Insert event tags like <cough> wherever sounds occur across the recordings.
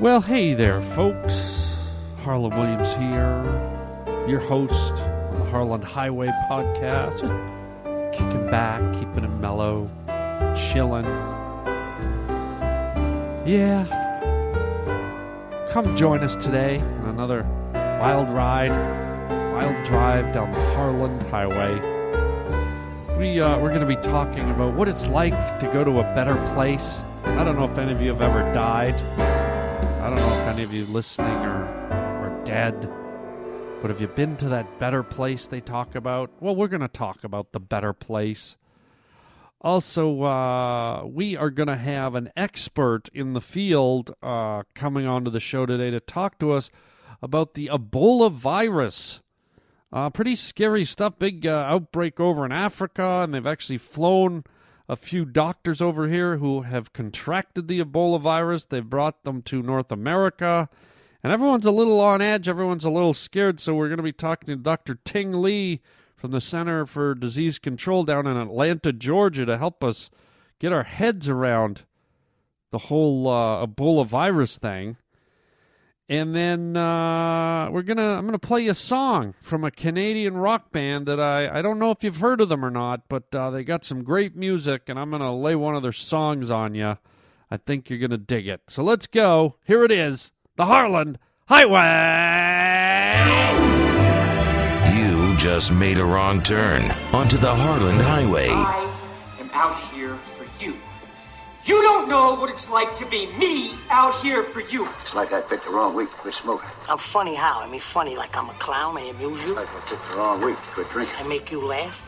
Well, hey there, folks. Harland Williams here, your host on the Harland Highway podcast. Just kicking back, keeping it mellow, chilling. Yeah. Come join us today on another wild ride, wild drive down the Harland Highway. We, uh, we're going to be talking about what it's like to go to a better place. I don't know if any of you have ever died. I don't know if any of you listening are, are dead. But have you been to that better place they talk about? Well, we're going to talk about the better place. Also, uh, we are going to have an expert in the field uh, coming onto the show today to talk to us about the Ebola virus. Uh, pretty scary stuff. Big uh, outbreak over in Africa, and they've actually flown a few doctors over here who have contracted the Ebola virus. They've brought them to North America, and everyone's a little on edge. Everyone's a little scared. So we're going to be talking to Dr. Ting Lee from the Center for Disease Control down in Atlanta, Georgia, to help us get our heads around the whole uh, Ebola virus thing. And then uh, we're gonna I'm gonna play a song from a Canadian rock band that I I don't know if you've heard of them or not, but uh, they got some great music, and I'm gonna lay one of their songs on you. I think you're gonna dig it. So let's go. Here it is, the Harland Highway. You just made a wrong turn onto the Harland Highway. I am out here for you. You don't know what it's like to be me out here for you. It's like I picked the wrong week to quit smoking. I'm funny how? I mean, funny like I'm a clown. I amuse you. Like I picked the wrong week to quit drinking. I make you laugh.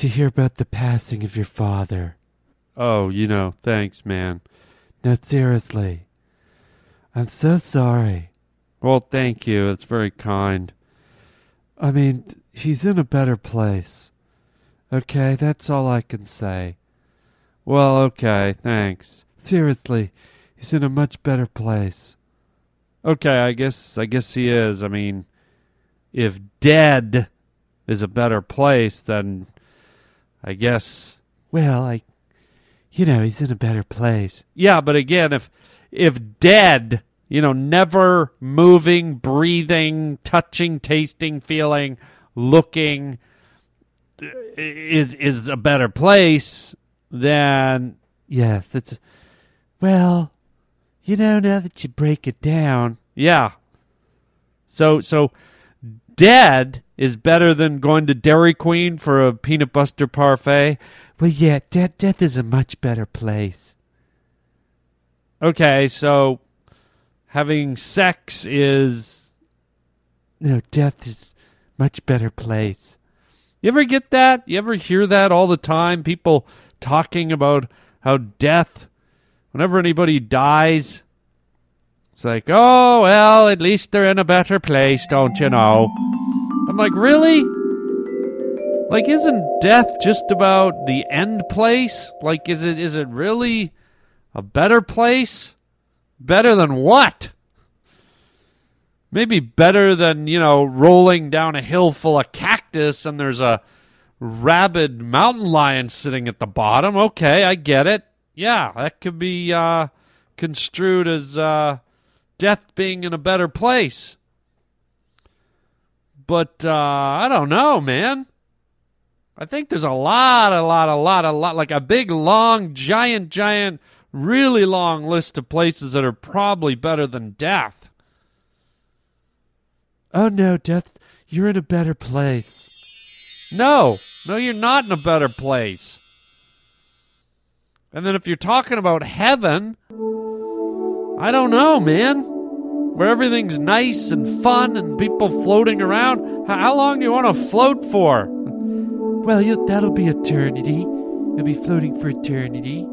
To hear about the passing of your father. Oh, you know, thanks, man. No, seriously. I'm so sorry. Well, thank you. It's very kind. I mean, he's in a better place. Okay, that's all I can say. Well, okay, thanks. Seriously, he's in a much better place. Okay, I guess I guess he is. I mean, if dead is a better place, then I guess well, I you know, he's in a better place. Yeah, but again, if if dead, you know, never moving, breathing, touching, tasting, feeling, looking uh, is is a better place, then yes, it's well, you know, now that you break it down, yeah. So so dead is better than going to Dairy Queen for a peanut butter parfait. Well, yeah, death death is a much better place. Okay, so having sex is no death is much better place. You ever get that? You ever hear that all the time? People talking about how death, whenever anybody dies, it's like, oh, well, at least they're in a better place, don't you know? Like, really? Like, isn't death just about the end place? Like, is it is it really a better place? Better than what? Maybe better than, you know, rolling down a hill full of cactus and there's a rabid mountain lion sitting at the bottom. Okay, I get it. Yeah, that could be uh, construed as uh, death being in a better place. But uh, I don't know, man. I think there's a lot, a lot, a lot, a lot, like a big, long, giant, giant, really long list of places that are probably better than death. Oh no, death, you're in a better place. No, no, you're not in a better place. And then if you're talking about heaven, I don't know, man. Where everything's nice and fun and people floating around. How, long do you want to float for? <laughs> Well, you, that'll be eternity. You'll be floating for eternity.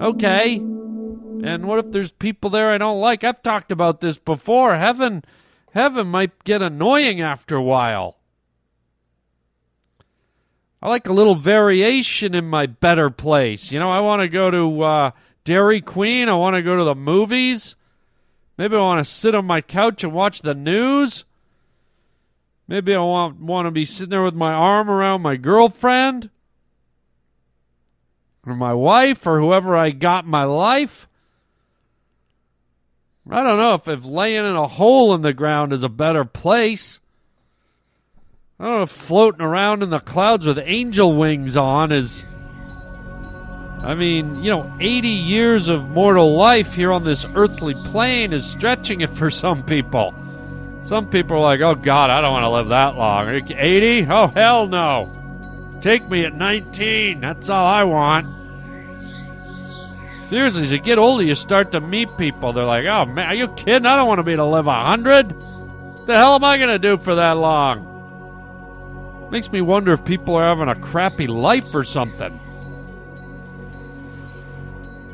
Okay. And what if there's people there I don't like? I've talked about this before. Heaven, heaven might get annoying after a while. I like a little variation in my better place. You know, I want to go to uh, Dairy Queen. I want to go to the movies. Maybe I want to sit on my couch and watch the news. Maybe I want want to be sitting there with my arm around my girlfriend or my wife or whoever I got in my life. I don't know if, if laying in a hole in the ground is a better place. I don't know if floating around in the clouds with angel wings on is. I mean, you know, 80 years of mortal life here on this earthly plane is stretching it for some people. Some people are like, oh God, I don't want to live that long. 80? Oh, hell no. Take me at 19. That's all I want. Seriously, as you get older, you start to meet people. They're like, oh man, are you kidding? I don't want to be to live 100. The hell am I going to do for that long? Makes me wonder if people are having a crappy life or something.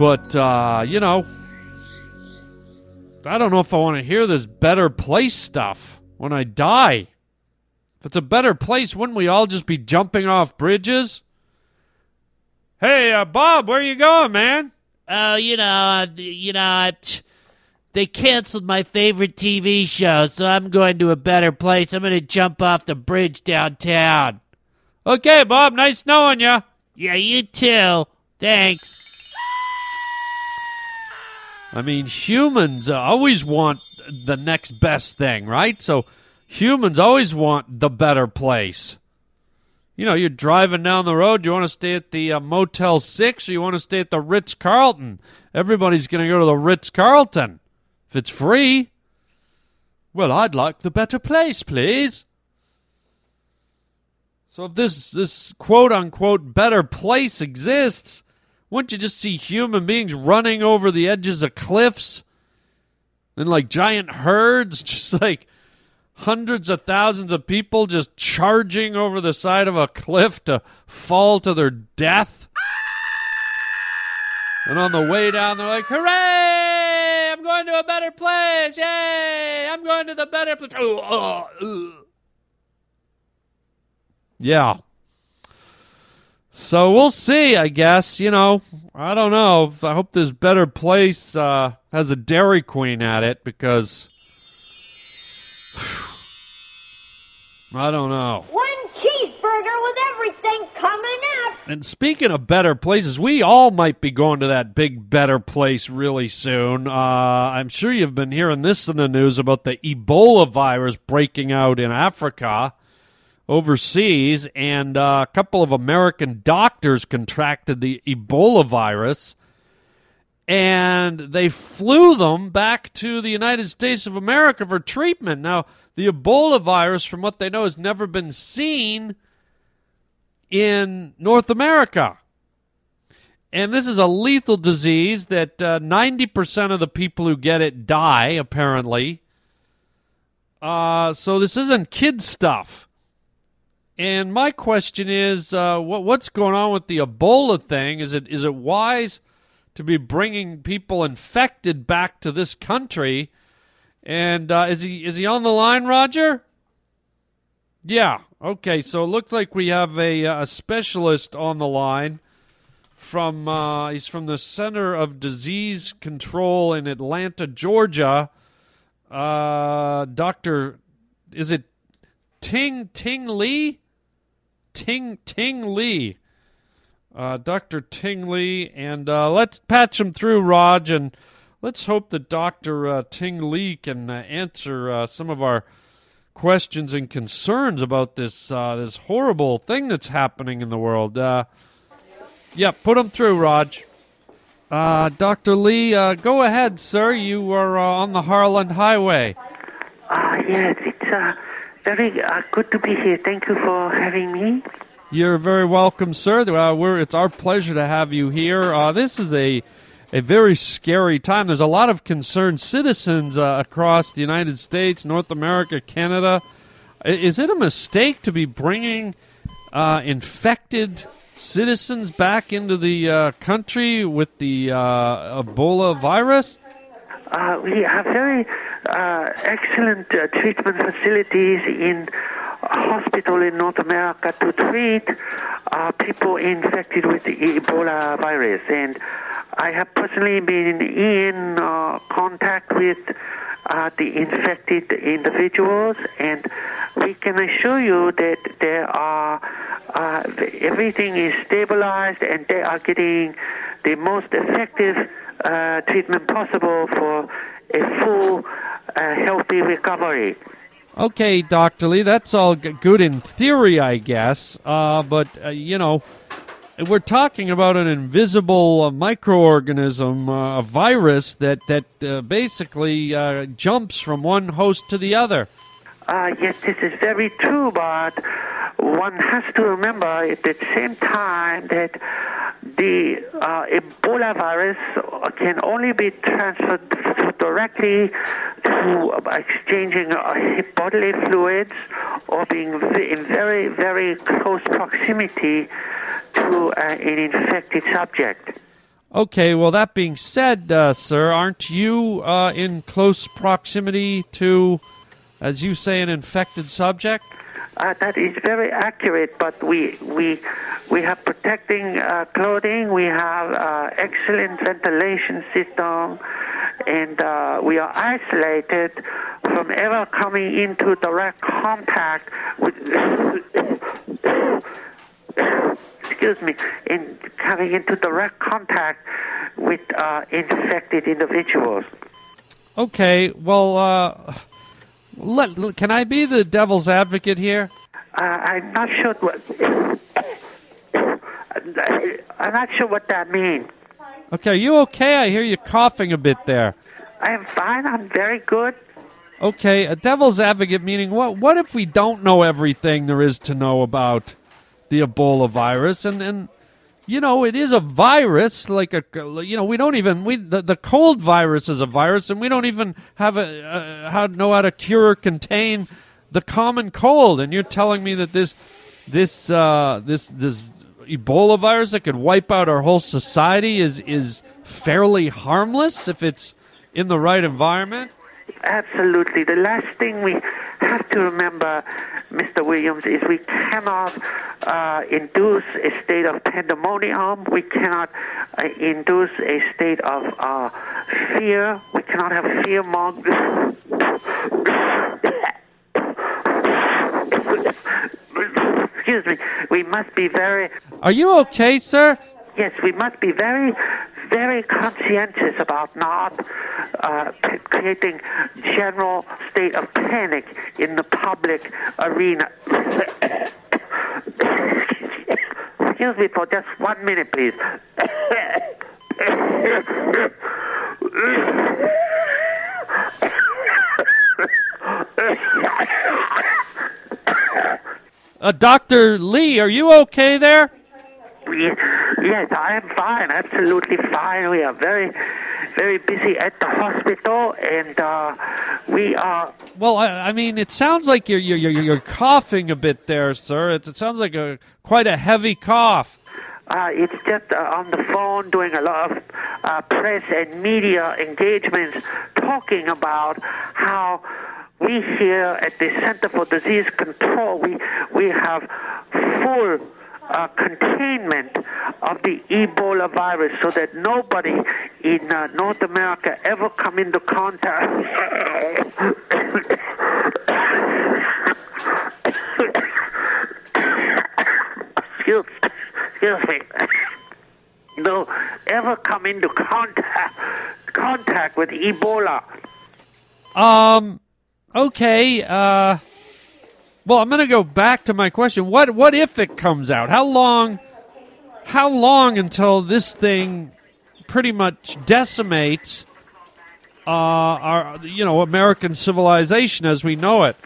But, uh, you know, I don't know if I want to hear this better place stuff when I die. If it's a better place, wouldn't we all just be jumping off bridges? Hey, uh, Bob, where you going, man? Oh, you know, uh, you know, I, they canceled my favorite TV show, so I'm going to a better place. I'm going to jump off the bridge downtown. Okay, Bob, nice knowing you. Yeah, you too. Thanks. I mean, humans always want the next best thing, right? So humans always want the better place. You know, you're driving down the road. You want to stay at the uh, Motel 6 or you want to stay at the Ritz Carlton? Everybody's going to go to the Ritz Carlton if it's free. Well, I'd like the better place, please. So if this this quote unquote better place exists, wouldn't you just see human beings running over the edges of cliffs and like giant herds, <laughs> just like hundreds of thousands of people just charging over the side of a cliff to fall to their death? And on the way down, they're like, hooray! I'm going to a better place! Yay! I'm going to the better place! <laughs> Yeah. So we'll see, I guess. You know, I don't know. I hope this better place uh, has a Dairy Queen at it because <sighs> I don't know. One cheeseburger with everything coming up. And speaking of better places, we all might be going to that big better place really soon. Uh, I'm sure you've been hearing this in the news about the Ebola virus breaking out in Africa overseas, and uh, a couple of American doctors contracted the Ebola virus, and they flew them back to the United States of America for treatment. Now, the Ebola virus, from what they know, has never been seen in North America. And this is a lethal disease that uh, 90% of the people who get it die, apparently. Uh, so this isn't kid stuff. And my question is, uh, what, what's going on with the Ebola thing? Is it is it wise to be bringing people infected back to this country? And uh, is he is he on the line, Roger? Yeah. Okay. So it looks like we have a, a specialist on the line from uh, he's from the Center of Disease Control in Atlanta, Georgia. Uh, Doctor, is it Ting Ting Lee? Ting Ting Lee, uh, Doctor Ting Lee, and uh, let's patch him through, Raj, and let's hope that Doctor uh, Ting Lee can uh, answer uh, some of our questions and concerns about this uh, this horrible thing that's happening in the world. yeah, put him through, Raj. Dr. Lee, go ahead, sir. You are on the Harland Highway. Ah, yes, it's very uh, good to be here. Thank you for having me. You're very welcome, sir. Uh, it's our pleasure to have you here. Uh, this is a a very scary time. There's a lot of concerned citizens uh, across the United States, North America, Canada. Is it a mistake to be bringing uh, infected citizens back into the uh, country with the Ebola virus? Uh, we have very uh, excellent uh, treatment facilities in hospital in North America to treat uh, people infected with the Ebola virus. And I have personally been in uh, contact with uh, the infected individuals, and we can assure you that there are everything is stabilized, and they are getting the most effective uh, treatment possible for a full, uh, healthy recovery. Okay, Dr. Lee, that's all good in theory, I guess. Uh, but, uh, you know, we're talking about an invisible uh, microorganism, uh, a virus that, that basically jumps from one host to the other. Uh, yes, this is very true, but one has to remember at the same time that the uh, Ebola virus can only be transferred directly to exchanging uh, bodily fluids or being in very, very close proximity to uh, an infected subject. Okay, well, that being said, uh, sir, aren't you uh, in close proximity to, as you say, an infected subject? Uh, that is very accurate, but we we we have protecting uh, clothing. We have uh, excellent ventilation system, and uh, we are isolated from ever coming into direct contact with. excuse me, in coming into direct contact with uh, infected individuals. Okay, well, uh, let, can I be the devil's advocate here? Uh, I'm not sure what. I'm not sure what that means. Okay, are you okay? I hear you coughing a bit there. I am fine. I'm very good. Okay, a devil's advocate meaning what? What if we don't know everything there is to know about the Ebola virus? And and you know, it is a virus. Like a you know, we don't even we the, the cold virus is a virus, and we don't even have a uh, how know how to cure or contain the common cold. And you're telling me that this this uh, this this Ebola virus that could wipe out our whole society is is fairly harmless if it's in the right environment. Absolutely. The last thing we have to remember, Mr. Williams, is we cannot uh, induce a state of pandemonium. We cannot uh, induce a state of uh, fear. We cannot have fear mongers. Excuse me. We must be very. Are you okay, sir? Yes, we must be very, very conscientious about not uh, p- creating general state of panic in the public arena. Excuse me for just one minute, please. Uh, Dr. Lee, are you okay there? Ye- Yes, I am fine, absolutely fine. We are very, very busy at the hospital, and uh, we are. Well, I, I mean, it sounds like you're, you're, you're, coughing a bit there, sir. It, it sounds like a quite a heavy cough. Uh, it's just uh, on the phone doing a lot of uh, press and media engagements talking about how we here at the Center for Disease Control we we have full uh, containment of the Ebola virus so that nobody in uh, North America ever come into contact. excuse, excuse me. No, ever come into contact contact with Ebola. Um, okay. Uh, well, I'm going to go back to my question. What what if it comes out? How long? How long until this thing pretty much decimates uh, our you know American civilization as we know it?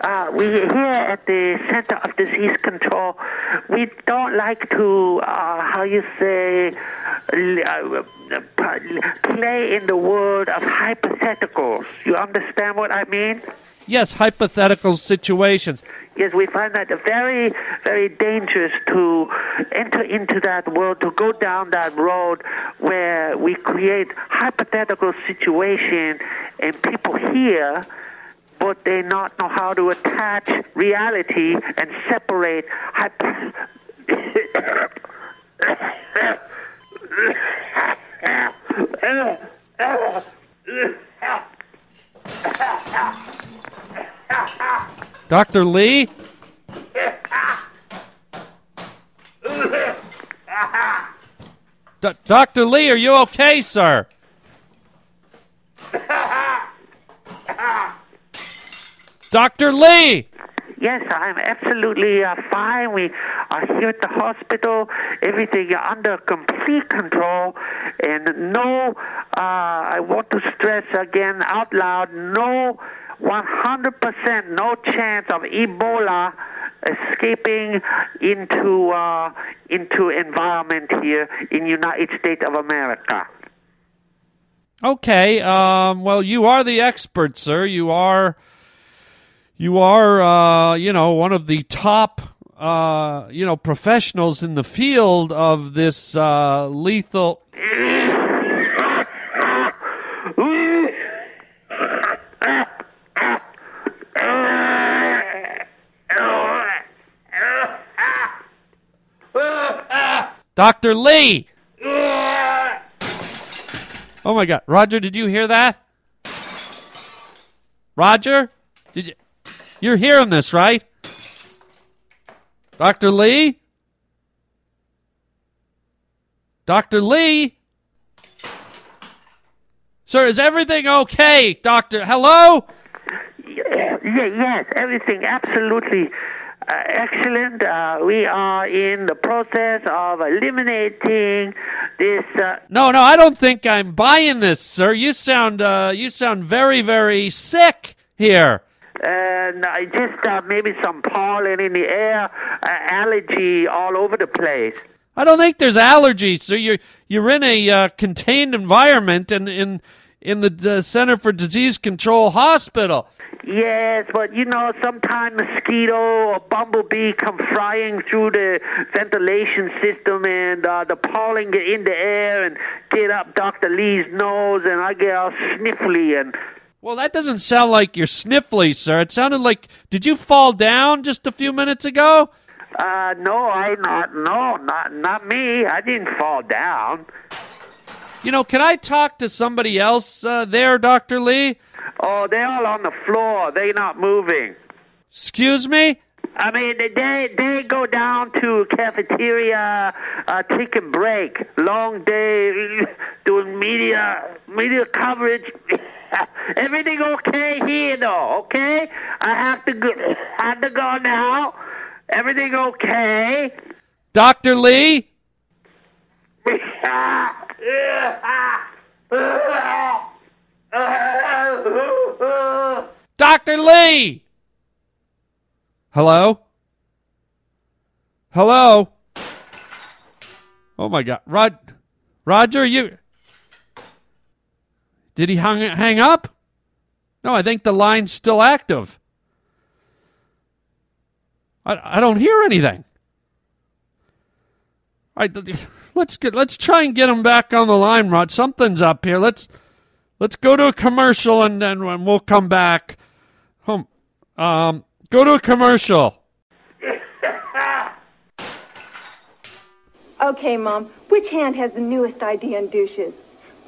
Uh, we here at the Center of Disease Control, we don't like to, uh, how you say, uh, play in the world of hypotheticals. You understand what I mean? Yes, hypothetical situations. Yes, we find that very, very dangerous to enter into that world, to go down that road where we create hypothetical situation and people hear, but they not know how to attach reality and separate hypo- Dr. Lee? Dr. Lee, are you okay, sir? Dr. Lee! Yes, I'm absolutely uh, fine. We are here at the hospital. Everything is under complete control. And no, uh, I want to stress again out loud, no 100% no chance of Ebola escaping into uh, into environment here in United States of America. Okay, um, well, you are the expert, sir. You are, you are, uh, you know, one of the top, uh, you know, professionals in the field of this uh, lethal. Dr. Lee! Oh my God. Roger, did you hear that? Roger? Did you? You're hearing this, right? Dr. Lee? Dr. Lee? Sir, is everything okay, Doctor? Hello? Yeah, yes, everything absolutely uh, excellent. Uh, we are in the process of eliminating this. Uh, No, no, I don't think I'm buying this, sir. You sound, uh, you sound very, very sick here. And I just uh, maybe some pollen in the air, uh, allergy all over the place. I don't think there's allergies, sir. You're you're in a uh, contained environment and in in the uh, Center for Disease Control hospital. Yes, but you know, sometime mosquito or bumblebee come flying through the ventilation system, and uh, the pollen get in the air and get up Doctor Lee's nose, and I get all sniffly and. Well, that doesn't sound like you're sniffly, sir. It sounded like did you fall down just a few minutes ago? Uh, no, I not no, not not me. I didn't fall down. You know, can I talk to somebody else uh, there, Doctor Lee? Oh, they're all on the floor. They're not moving. Excuse me. I mean, they they, go down to cafeteria, uh, a break. Long day, <laughs> doing media media coverage. <laughs> Everything okay here, though? Okay, I have to go. <coughs> Have to go now. Everything okay? Doctor Lee. <laughs> Doctor Lee. Hello. Hello. Oh my God, Rod, Roger, you. Did he hang hang up? No, I think the line's still active. I, I don't hear anything. All right, let's get let's try and get him back on the line, Rod. Something's up here. Let's let's go to a commercial and then we'll come back. Um, go to a commercial. <laughs> Okay, Mom. Which hand has the newest idea on douches?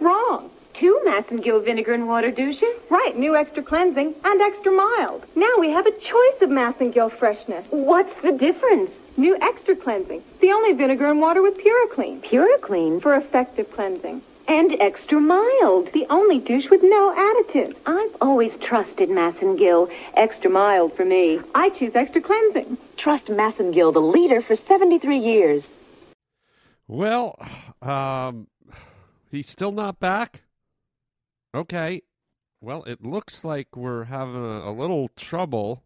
Wrong. Two Massengill vinegar and water douches? Right, new extra cleansing and extra mild. Now we have a choice of Massengill freshness. What's the difference? New extra cleansing. The only vinegar and water with PuraClean. PuraClean? For effective cleansing. And extra mild. The only douche with no additives. I've always trusted Massengill. Extra mild for me. I choose extra cleansing. Trust Massengill, the leader for 73 years. Well, um, he's still not back. Okay. Well, it looks like we're having a, a little trouble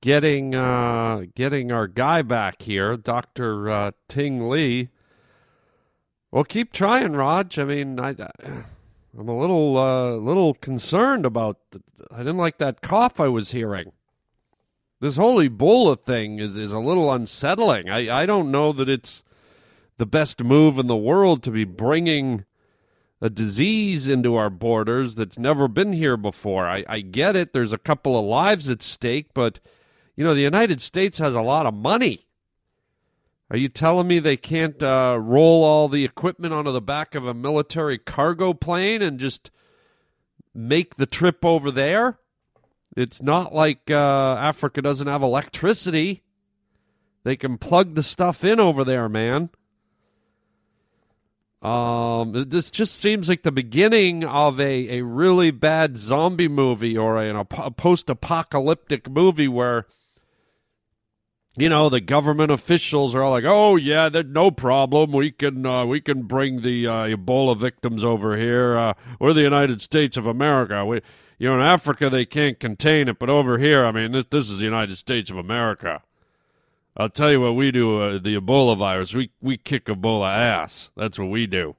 getting uh, getting our guy back here, Doctor uh, Ting Lee. Well, keep trying, Raj. I mean, I, I'm a little, uh, little concerned about. The, I didn't like that cough I was hearing. This whole Ebola thing is is a little unsettling. I I don't know that it's the best move in the world to be bringing a disease into our borders that's never been here before. I, I get it. There's a couple of lives at stake, but you know the United States has a lot of money. Are you telling me they can't uh, roll all the equipment onto the back of a military cargo plane and just make the trip over there? It's not like uh, Africa doesn't have electricity. They can plug the stuff in over there, man. Um, this just seems like the beginning of a, a really bad zombie movie or a, a post apocalyptic movie where you know the government officials are all like, "Oh yeah, no problem. We can uh, we can bring the uh, Ebola victims over here. Uh, we're the United States of America. We, you know, in Africa they can't contain it, but over here, I mean, this this is the United States of America." I'll tell you what we do. Uh, the Ebola virus, we we kick Ebola ass. That's what we do.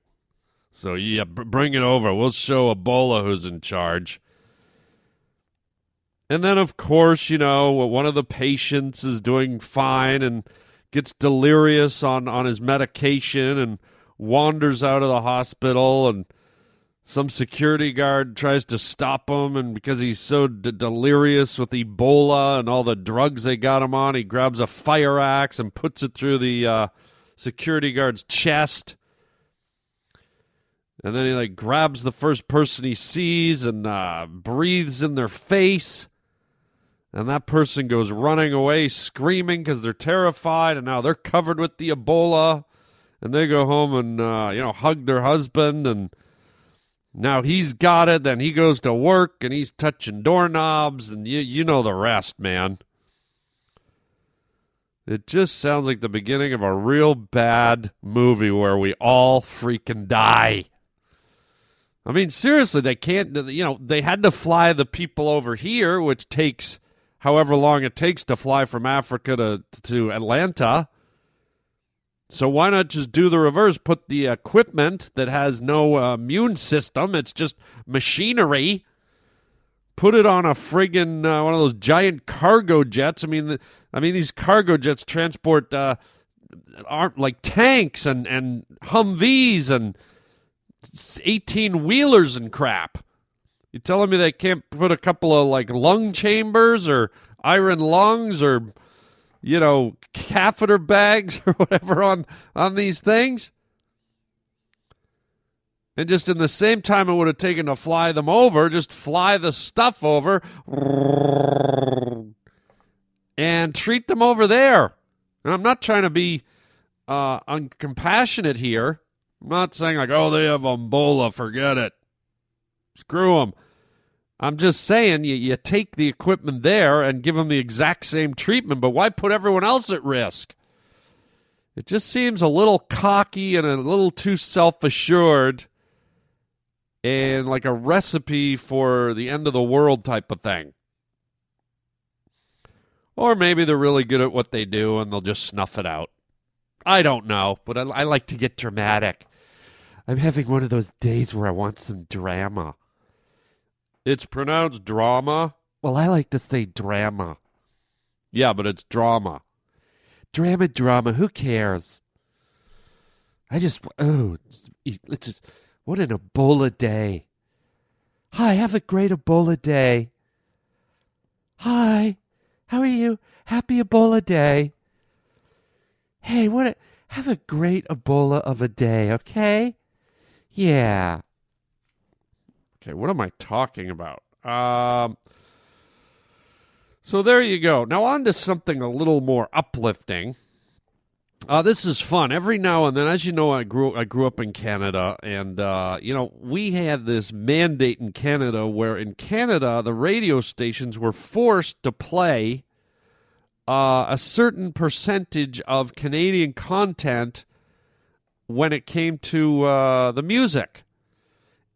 So yeah, b- bring it over. We'll show Ebola who's in charge. And then, of course, you know, one of the patients is doing fine and gets delirious on, on his medication and wanders out of the hospital. And some security guard tries to stop him. And because he's so d- delirious with Ebola and all the drugs they got him on, he grabs a fire axe and puts it through the uh, security guard's chest. And then he like grabs the first person he sees and uh, breathes in their face and that person goes running away screaming because they're terrified and now they're covered with the ebola. And they go home and uh, you know hug their husband and now he's got it. Then he goes to work and he's touching doorknobs and you, you know the rest man. It just sounds like the beginning of a real bad movie where we all freaking die. I mean, seriously, they can't, you know, they had to fly the people over here, which takes however long it takes to fly from Africa to, to Atlanta. So why not just do the reverse? Put the equipment that has no uh, immune system, it's just machinery. Put it on a friggin' uh, one of those giant cargo jets. I mean, the, I mean these cargo jets transport uh, aren't like tanks and and Humvees and eighteen wheelers and crap. You telling me they can't put a couple of like lung chambers or iron lungs or you know catheter bags <laughs> or whatever on on these things? And just in the same time it would have taken to fly them over, just fly the stuff over and treat them over there. And I'm not trying to be uh, uncompassionate here. I'm not saying like, oh, they have Ebola, forget it. Screw them. I'm just saying you, you take the equipment there and give them the exact same treatment, but why put everyone else at risk? It just seems a little cocky and a little too self assured and like a recipe for the end of the world type of thing. Or maybe they're really good at what they do and they'll just snuff it out. I don't know, but I, I like to get dramatic. I'm having one of those days where I want some drama. It's pronounced drama. Well, I like to say drama. Yeah, but it's drama. Drama, drama. Who cares? I just oh, it's just, what an Ebola day. Hi, have a great Ebola day. Hi, how are you? Happy Ebola day. Hey, what? A, have a great Ebola of a day, okay? Yeah. Okay, what am I talking about? Um, so there you go. Now on to something a little more uplifting. Uh, this is fun. Every now and then, as you know, I grew I grew up in Canada, and uh, you know we had this mandate in Canada where in Canada the radio stations were forced to play uh, a certain percentage of Canadian content when it came to uh, the music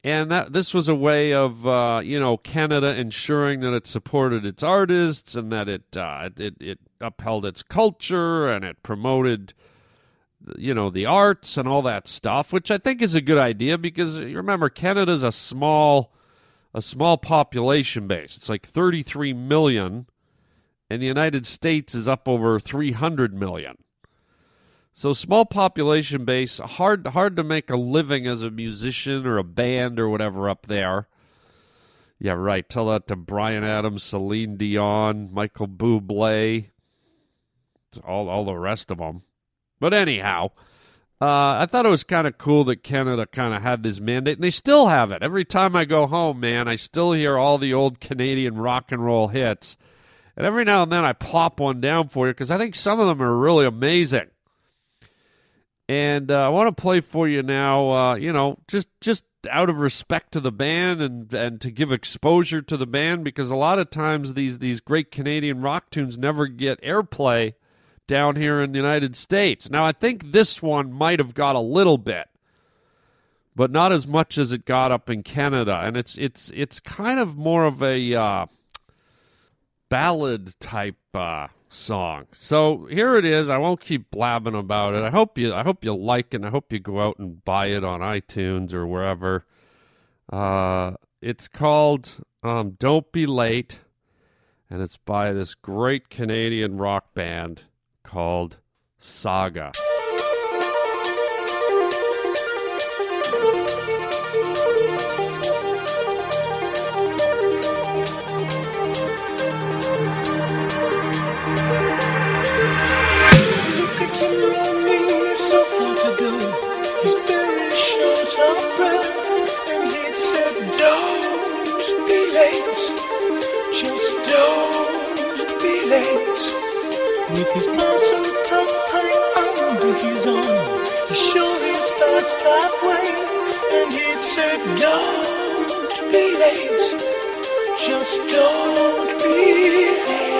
and that this was a way of uh, you know Canada ensuring that it supported its artists and that it, uh, it it upheld its culture and it promoted you know the arts and all that stuff, which I think is a good idea because remember Canada's a small a small population base. It's like 33 million and the United States is up over 300 million. So small population base, hard hard to make a living as a musician or a band or whatever up there. Yeah, right. Tell that to Bryan Adams, Celine Dion, Michael Bublé, all all the rest of them. But anyhow, uh, I thought it was kind of cool that Canada kind of had this mandate, and they still have it. Every time I go home, man, I still hear all the old Canadian rock and roll hits. And every now and then I plop one down for you because I think some of them are really amazing. And uh, I want to play for you now. Uh, you know, just just out of respect to the band and and to give exposure to the band because a lot of times these these great Canadian rock tunes never get airplay down here in the United States. Now I think this one might have got a little bit, but not as much as it got up in Canada. And it's it's it's kind of more of a uh, ballad type uh, song. So here it is. I won't keep blabbing about it. I hope you I hope you like it. And I hope you go out and buy it on iTunes or wherever. Uh, it's called um, "Don't Be Late," and it's by this great Canadian rock band called Saga. Late." With his parcel tucked tight under his arm, he sure is past halfway, and he said, "Don't be late, just don't be late."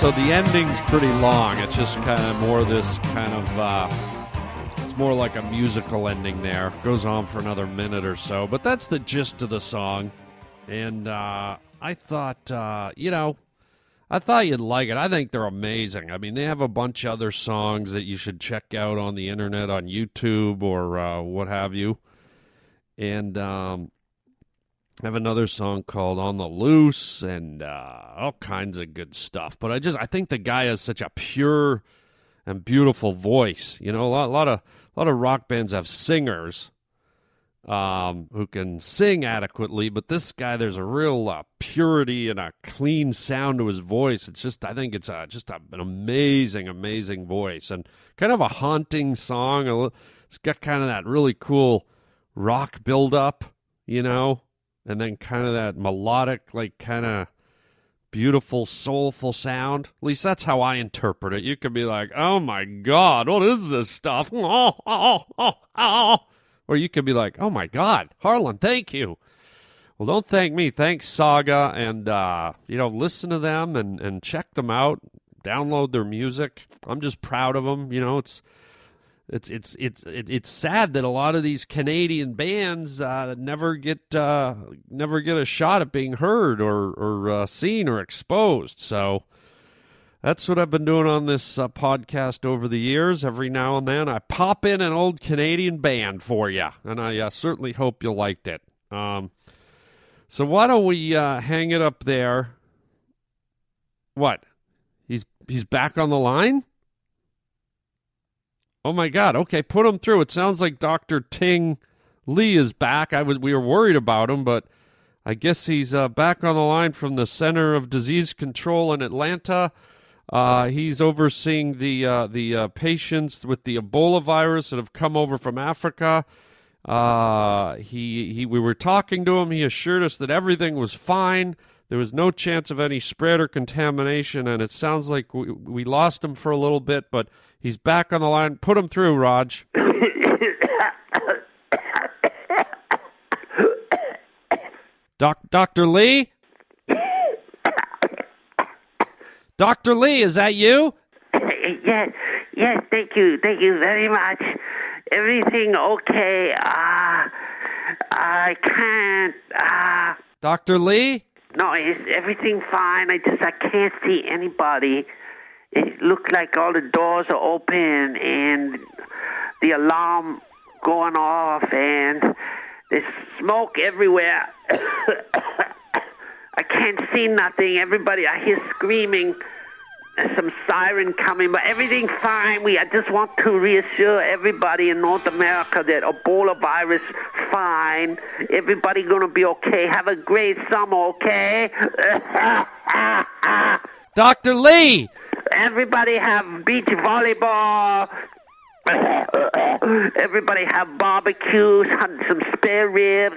So the ending's pretty long. It's just kind of more this kind of. Uh, it's more like a musical ending there. Goes on for another minute or so, but that's the gist of the song. And uh, I thought, uh, you know, I thought you'd like it. I think they're amazing. I mean, they have a bunch of other songs that you should check out on the internet, on YouTube, or uh, what have you. And um, have another song called "On the Loose" and uh, all kinds of good stuff. But I just I think the guy has such a pure and beautiful voice. You know, a lot, a lot of a lot of rock bands have singers um, who can sing adequately, but this guy, there's a real uh, purity and a clean sound to his voice. It's just, I think it's a, just a, an amazing, amazing voice and kind of a haunting song. It's got kind of that really cool rock build up, you know, and then kind of that melodic, like kind of beautiful, soulful sound. At least that's how I interpret it. You could be like, "Oh my God, what is this stuff?" <laughs> Or you could be like, "Oh my God, Harland, thank you." Well, don't thank me. Thanks Saga, and uh, you know, listen to them and and check them out. Download their music. I'm just proud of them. You know, it's it's it's it's it's sad that a lot of these Canadian bands uh, never get uh, never get a shot at being heard or or uh, seen or exposed. So that's what I've been doing on this uh, podcast over the years. Every now and then, I pop in an old Canadian band for you, and I uh, certainly hope you liked it. Um, so why don't we uh, hang it up there? What? He's he's back on the line. Oh my God! Okay, put him through. It sounds like Doctor Ting Lee is back. I was we were worried about him, but I guess he's uh, back on the line from the Center of Disease Control in Atlanta. Uh, he's overseeing the uh, the uh, patients with the Ebola virus that have come over from Africa. Uh, he he we were talking to him. He assured us that everything was fine. There was no chance of any spread or contamination, and it sounds like we, we lost him for a little bit, but He's back on the line. Put him through, Raj. Doc, Dr. Lee? Dr. Lee, is that you? Yes, yes, thank you, thank you very much. Everything okay? Ah, uh, I can't. Ah. Uh, Dr. Lee? No, is everything fine? I just I can't see anybody it looked like all the doors are open and the alarm going off and there's smoke everywhere. <coughs> I can't see nothing. Everybody, I hear screaming. There's some siren coming, but everything's fine. We, I just want to reassure everybody in North America that Ebola virus fine. Everybody gonna be okay. Have a great summer, okay? <laughs> Dr. Lee, Everybody have beach volleyball. Everybody have barbecues, hunt some spare ribs.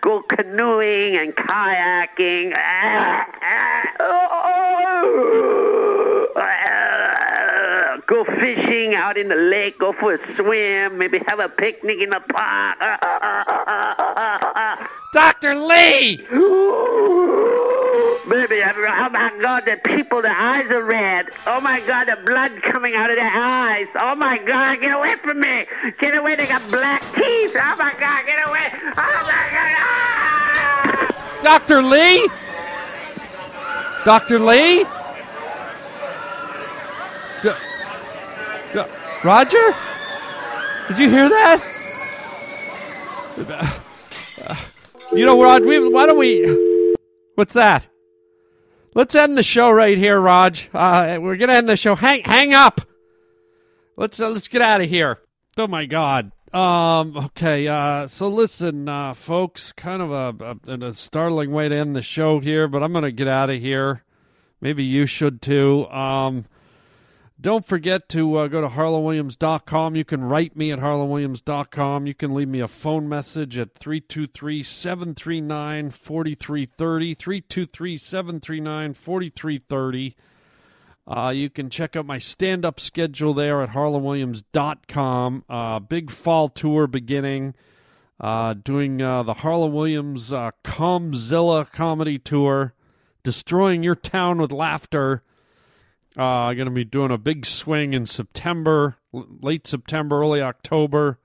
Go canoeing and kayaking. Go fishing out in the lake. Go for a swim. Maybe have a picnic in the park. Dr. Lee! <laughs> Baby, oh my God, the people, the eyes are red. Oh my God, the blood coming out of their eyes. Oh my God, get away from me. Get away, they got black teeth. Oh my God, get away. Oh my God. Ah! Dr. Lee? Dr. Lee? D- D- Roger? Did you hear that? Uh, <sighs> you know, Rod, we, why don't we. What's that? Let's end the show right here, Raj. Uh, we're gonna end the show. Hang, hang up. Let's uh, let's get out of here. Oh my God. Um. Okay. Uh. So listen, uh, folks. Kind of a, a, a startling way to end the show here, but I'm gonna get out of here. Maybe you should too. Um. Don't forget to uh, go to harlandwilliams.com. You can write me at harlandwilliams.com. You can leave me a phone message at 323 739 4330. 323 739 4330. Uh, you can check out my stand up schedule there at harlandwilliams.com. Uh, big fall tour beginning. Uh, doing uh, the Harland Williams uh, Comzilla comedy tour. destroying your town with laughter. Uh, I'm going to be doing a big swing in September, l- late September, early October,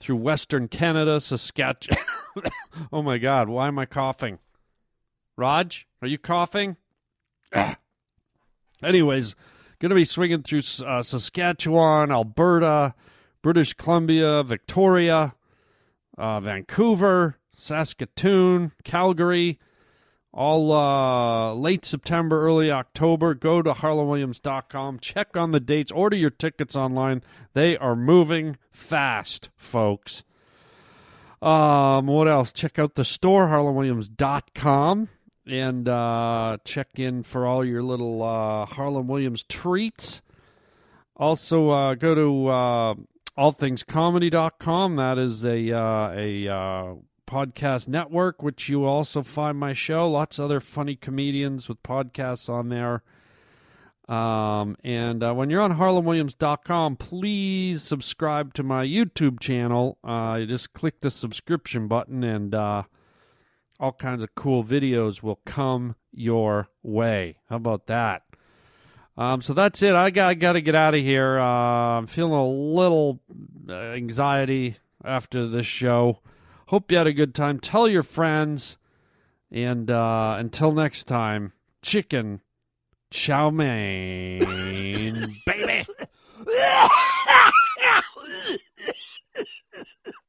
through Western Canada, Saskatchewan. <coughs> oh my God, why am I coughing? Raj, are you coughing? <coughs> Anyways, going to be swinging through uh, Saskatchewan, Alberta, British Columbia, Victoria, uh, Vancouver, Saskatoon, Calgary, all uh, late September, early October. Go to harlandwilliams.com, check on the dates, order your tickets online. They are moving fast, folks. Um, what else? Check out the store, harlandwilliams.com, and uh, check in for all your little uh, Harland Williams treats. Also, uh, go to uh, allthingscomedy.com. That is a uh, a uh, podcast network, which you also find my show. Lots of other funny comedians with podcasts on there. Um, and uh, when you're on harlandwilliams.com, please subscribe to my YouTube channel. Uh, you just click the subscription button, and uh, all kinds of cool videos will come your way. How about that? Um, so that's it. I got, got to get out of here. Uh, I'm feeling a little uh, anxiety after this show. Hope you had a good time. Tell your friends. And uh, until next time, chicken chow mein, <laughs> baby. <laughs>